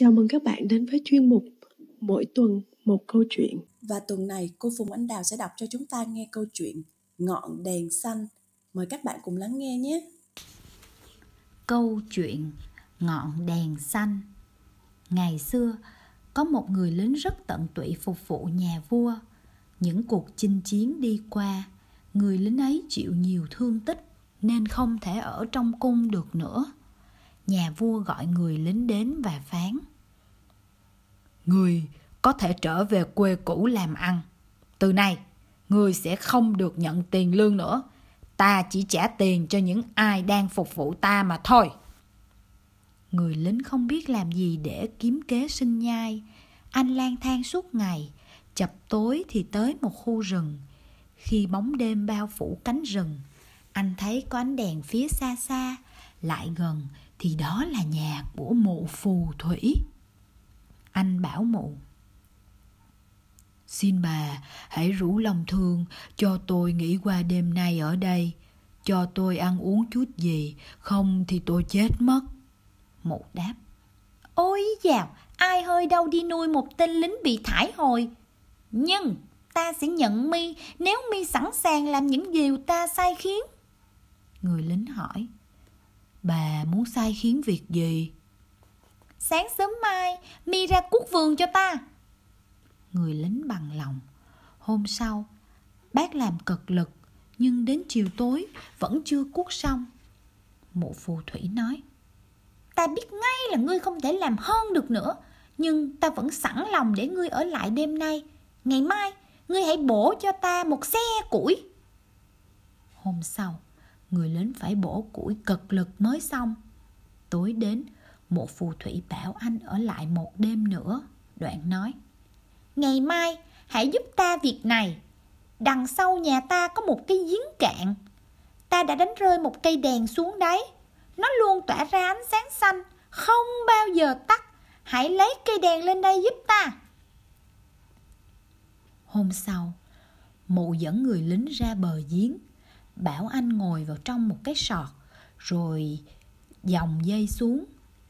Chào mừng các bạn đến với chuyên mục Mỗi tuần một câu chuyện. Và tuần này cô Phùng Anh Đào sẽ đọc cho chúng ta nghe câu chuyện Ngọn đèn xanh. Mời các bạn cùng lắng nghe nhé. Câu chuyện Ngọn đèn xanh Ngày xưa, có một người lính rất tận tụy phục vụ nhà vua. Những cuộc chinh chiến đi qua, người lính ấy chịu nhiều thương tích nên không thể ở trong cung được nữa nhà vua gọi người lính đến và phán người có thể trở về quê cũ làm ăn. Từ nay, người sẽ không được nhận tiền lương nữa. Ta chỉ trả tiền cho những ai đang phục vụ ta mà thôi. Người lính không biết làm gì để kiếm kế sinh nhai. Anh lang thang suốt ngày, chập tối thì tới một khu rừng. Khi bóng đêm bao phủ cánh rừng, anh thấy có ánh đèn phía xa xa. Lại gần thì đó là nhà của mụ phù thủy anh bảo mụ. Xin bà, hãy rủ lòng thương, cho tôi nghỉ qua đêm nay ở đây. Cho tôi ăn uống chút gì, không thì tôi chết mất. Mụ đáp. Ôi dào, ai hơi đâu đi nuôi một tên lính bị thải hồi. Nhưng ta sẽ nhận mi, nếu mi sẵn sàng làm những điều ta sai khiến. Người lính hỏi. Bà muốn sai khiến việc gì? Sáng sớm mai, mi ra cuốc vườn cho ta. Người lính bằng lòng. Hôm sau, bác làm cực lực, nhưng đến chiều tối vẫn chưa cuốc xong. Mụ phù thủy nói, Ta biết ngay là ngươi không thể làm hơn được nữa, nhưng ta vẫn sẵn lòng để ngươi ở lại đêm nay. Ngày mai, ngươi hãy bổ cho ta một xe củi. Hôm sau, người lính phải bổ củi cực lực mới xong. Tối đến, một phù thủy bảo anh ở lại một đêm nữa. Đoạn nói, Ngày mai, hãy giúp ta việc này. Đằng sau nhà ta có một cái giếng cạn. Ta đã đánh rơi một cây đèn xuống đấy. Nó luôn tỏa ra ánh sáng xanh, không bao giờ tắt. Hãy lấy cây đèn lên đây giúp ta. Hôm sau, mụ dẫn người lính ra bờ giếng bảo anh ngồi vào trong một cái sọt rồi dòng dây xuống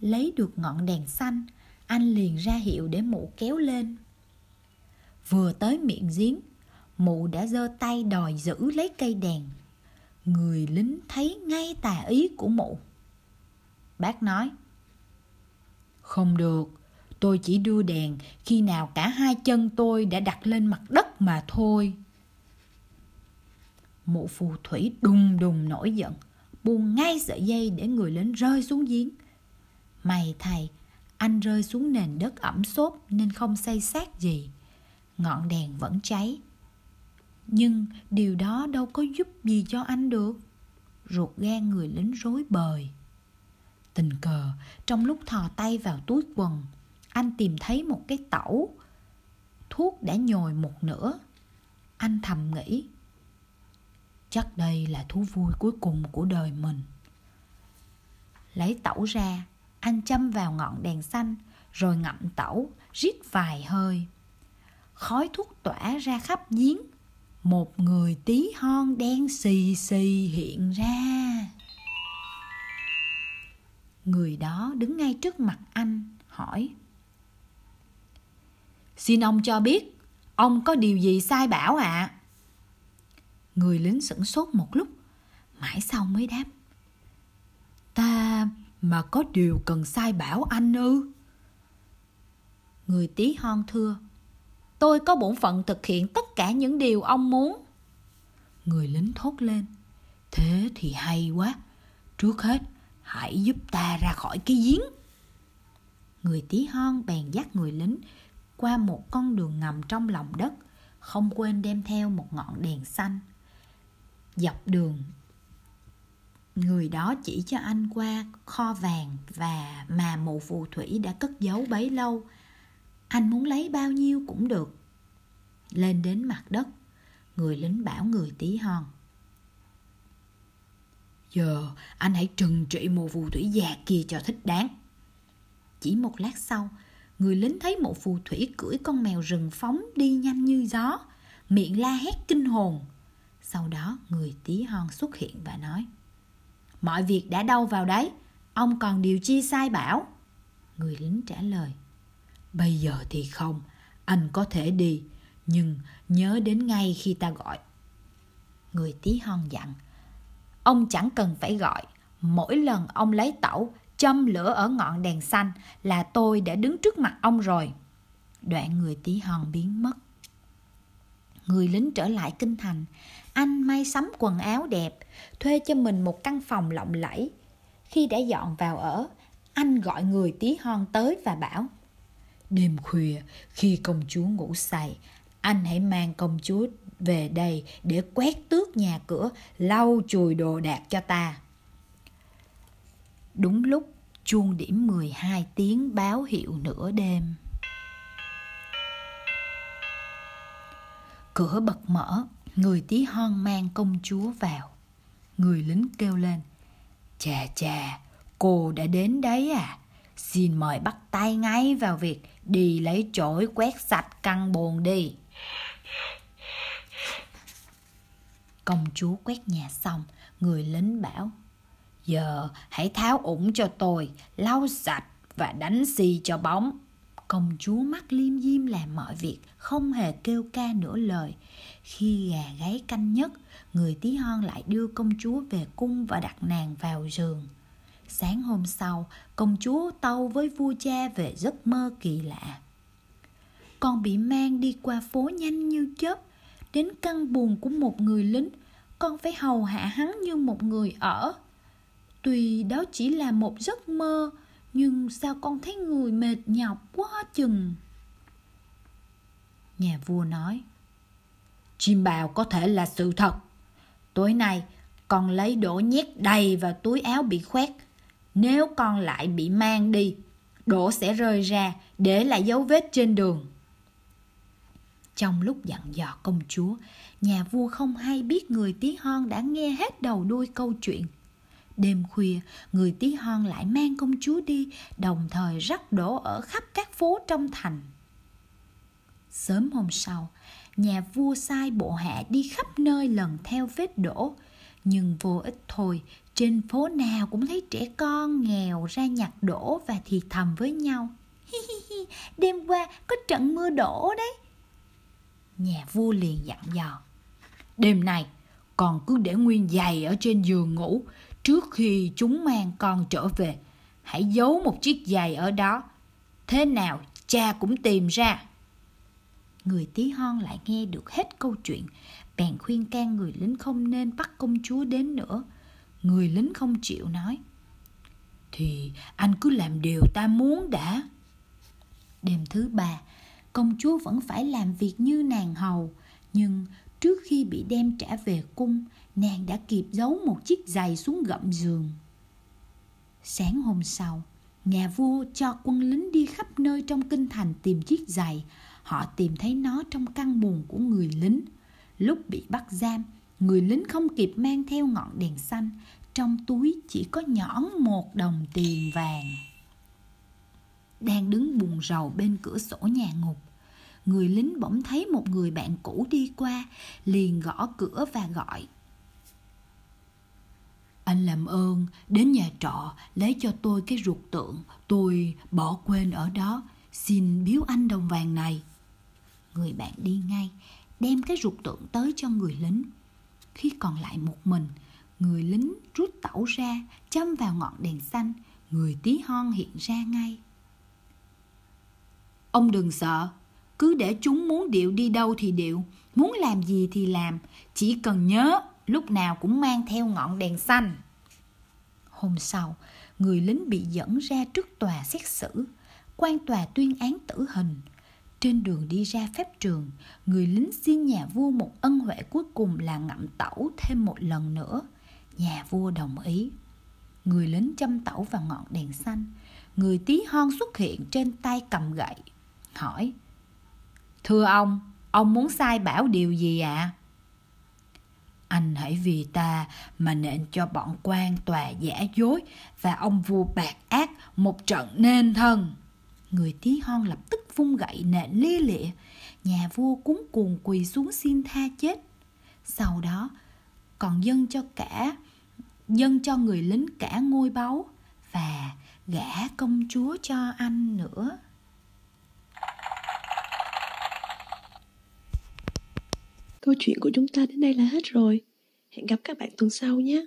lấy được ngọn đèn xanh anh liền ra hiệu để mụ kéo lên. Vừa tới miệng giếng mụ đã giơ tay đòi giữ lấy cây đèn. Người lính thấy ngay tà ý của mụ. Bác nói không được tôi chỉ đưa đèn khi nào cả hai chân tôi đã đặt lên mặt đất mà thôi. Mụ phù thủy đùng đùng nổi giận, buông ngay sợi dây để người lính rơi xuống giếng. May thầy, anh rơi xuống nền đất ẩm xốp nên không xây xác gì. Ngọn đèn vẫn cháy. Nhưng điều đó đâu có giúp gì cho anh được. Ruột gan người lính rối bời. Tình cờ, trong lúc thò tay vào túi quần, anh tìm thấy một cái tẩu. Thuốc đã nhồi một nửa. Anh thầm nghĩ, chắc đây là thú vui cuối cùng của đời mình lấy tẩu ra anh châm vào ngọn đèn xanh, rồi ngậm tẩu, rít vài hơi. Khói thuốc tỏa ra khắp giếng. Một người tí hon đen xì xì hiện ra. Người đó đứng ngay trước mặt anh, hỏi. Xin ông cho biết, ông có điều gì sai bảo ạ? À? Người lính sửng sốt một lúc, Mãi sau mới đáp. Ta mà có điều cần sai bảo anh ư? Người tí hon thưa, Tôi có bổn phận thực hiện tất cả những điều ông muốn. Người lính thốt lên, Thế thì hay quá, Trước hết hãy giúp ta ra khỏi cái giếng. Người tí hon bèn dắt người lính qua một con đường ngầm trong lòng đất, Không quên đem theo một ngọn đèn xanh. Dọc đường người đó chỉ cho anh qua kho vàng và mà mụ phù thủy đã cất giấu bấy lâu. Anh muốn lấy bao nhiêu cũng được. Lên đến mặt đất, người lính bảo người tí hon. Giờ anh hãy trừng trị mụ phù thủy già kia cho thích đáng. Chỉ một lát sau, người lính thấy mụ phù thủy cưỡi con mèo rừng phóng đi nhanh như gió, miệng la hét kinh hồn. Sau đó người tí hon xuất hiện và nói Mọi việc đã đâu vào đấy Ông còn điều chi sai bảo Người lính trả lời. Bây giờ thì không, anh có thể đi, nhưng nhớ đến ngay khi ta gọi. Người tí hon dặn. Ông chẳng cần phải gọi, mỗi lần ông lấy tẩu, châm lửa ở ngọn đèn xanh là tôi đã đứng trước mặt ông rồi. Đoạn người tí hon biến mất. Người lính trở lại kinh thành, anh may sắm quần áo đẹp, thuê cho mình một căn phòng lộng lẫy. Khi đã dọn vào ở, anh gọi người tí hon tới và bảo Đêm khuya, khi công chúa ngủ say, anh hãy mang công chúa về đây để quét tước nhà cửa, lau chùi đồ đạc cho ta. Đúng lúc chuông điểm 12 tiếng báo hiệu nửa đêm. Cửa bật mở, người tí hon mang công chúa vào. Người lính kêu lên, chà chà, cô đã đến đấy à? Xin mời bắt tay ngay vào việc đi lấy chổi quét sạch căn buồn đi. Công chúa quét nhà xong, người lính bảo, giờ hãy tháo ủng cho tôi, lau sạch và đánh xì cho bóng. Công chúa mắt liêm diêm làm mọi việc, không hề kêu ca nửa lời. Khi gà gáy canh nhất, người tí hon lại đưa công chúa về cung và đặt nàng vào giường. Sáng hôm sau, công chúa tâu với vua cha về giấc mơ kỳ lạ. Con bị mang đi qua phố nhanh như chớp, đến căn buồn của một người lính, con phải hầu hạ hắn như một người ở. Tuy đó chỉ là một giấc mơ, nhưng sao con thấy người mệt nhọc quá chừng. Nhà vua nói, Chim bào có thể là sự thật. Tối nay, con lấy đổ nhét đầy vào túi áo bị khoét, nếu con lại bị mang đi, đổ sẽ rơi ra để lại dấu vết trên đường. Trong lúc dặn dò công chúa, nhà vua không hay biết người tí hon đã nghe hết đầu đuôi câu chuyện. Đêm khuya, người tí hon lại mang công chúa đi, đồng thời rắc đổ ở khắp các phố trong thành. Sớm hôm sau, nhà vua sai bộ hạ đi khắp nơi lần theo vết đổ, nhưng vô ích thôi trên phố nào cũng thấy trẻ con nghèo ra nhặt đổ và thì thầm với nhau. Hi hi hi, đêm qua có trận mưa đổ đấy. Nhà vua liền dặn dò. Đêm nay, còn cứ để nguyên giày ở trên giường ngủ. Trước khi chúng mang con trở về, hãy giấu một chiếc giày ở đó. Thế nào cha cũng tìm ra. Người tí hon lại nghe được hết câu chuyện, bèn khuyên can người lính không nên bắt công chúa đến nữa Người lính không chịu nói Thì anh cứ làm điều ta muốn đã Đêm thứ ba Công chúa vẫn phải làm việc như nàng hầu Nhưng trước khi bị đem trả về cung, Nàng đã kịp giấu một chiếc giày xuống gậm giường. Sáng hôm sau, Nhà vua cho quân lính đi khắp nơi trong kinh thành tìm chiếc giày. Họ tìm thấy nó trong căn buồng của người lính. Lúc bị bắt giam, Người lính không kịp mang theo ngọn đèn xanh. Trong túi chỉ có nhõn một đồng tiền vàng. Đang đứng buồn rầu bên cửa sổ nhà ngục Người lính bỗng thấy một người bạn cũ đi qua, Liền gõ cửa và gọi. Anh làm ơn, đến nhà trọ, lấy cho tôi cái ruột tượng, tôi bỏ quên ở đó. Xin biếu anh đồng vàng này. Người bạn đi ngay, đem cái ruột tượng tới cho người lính. Khi còn lại một mình, người lính rút tẩu ra, châm vào ngọn đèn xanh. Người tí hon hiện ra ngay. Ông đừng sợ cứ để chúng muốn điệu đi đâu thì điệu muốn làm gì thì làm chỉ cần nhớ lúc nào cũng mang theo ngọn đèn xanh hôm sau người lính bị dẫn ra trước tòa xét xử quan tòa tuyên án tử hình trên đường đi ra phép trường, người lính xin nhà vua một ân huệ cuối cùng là ngậm tẩu thêm một lần nữa. Nhà vua đồng ý. Người lính châm tẩu vào ngọn đèn xanh. Người tí hon xuất hiện trên tay cầm gậy. Hỏi. Thưa ông, ông muốn sai bảo điều gì ạ? À? Anh hãy vì ta mà nện cho bọn quan tòa giả dối và ông vua bạc ác một trận nên thân. Người tí hon lập tức vung gậy nện lia lịa. Nhà vua cuống cuồng quỳ xuống xin tha chết. Sau đó còn dâng cho cả dâng cho người lính cả ngôi báu và gả công chúa cho anh nữa Câu chuyện của chúng ta đến đây là hết rồi. Hẹn gặp các bạn tuần sau nhé.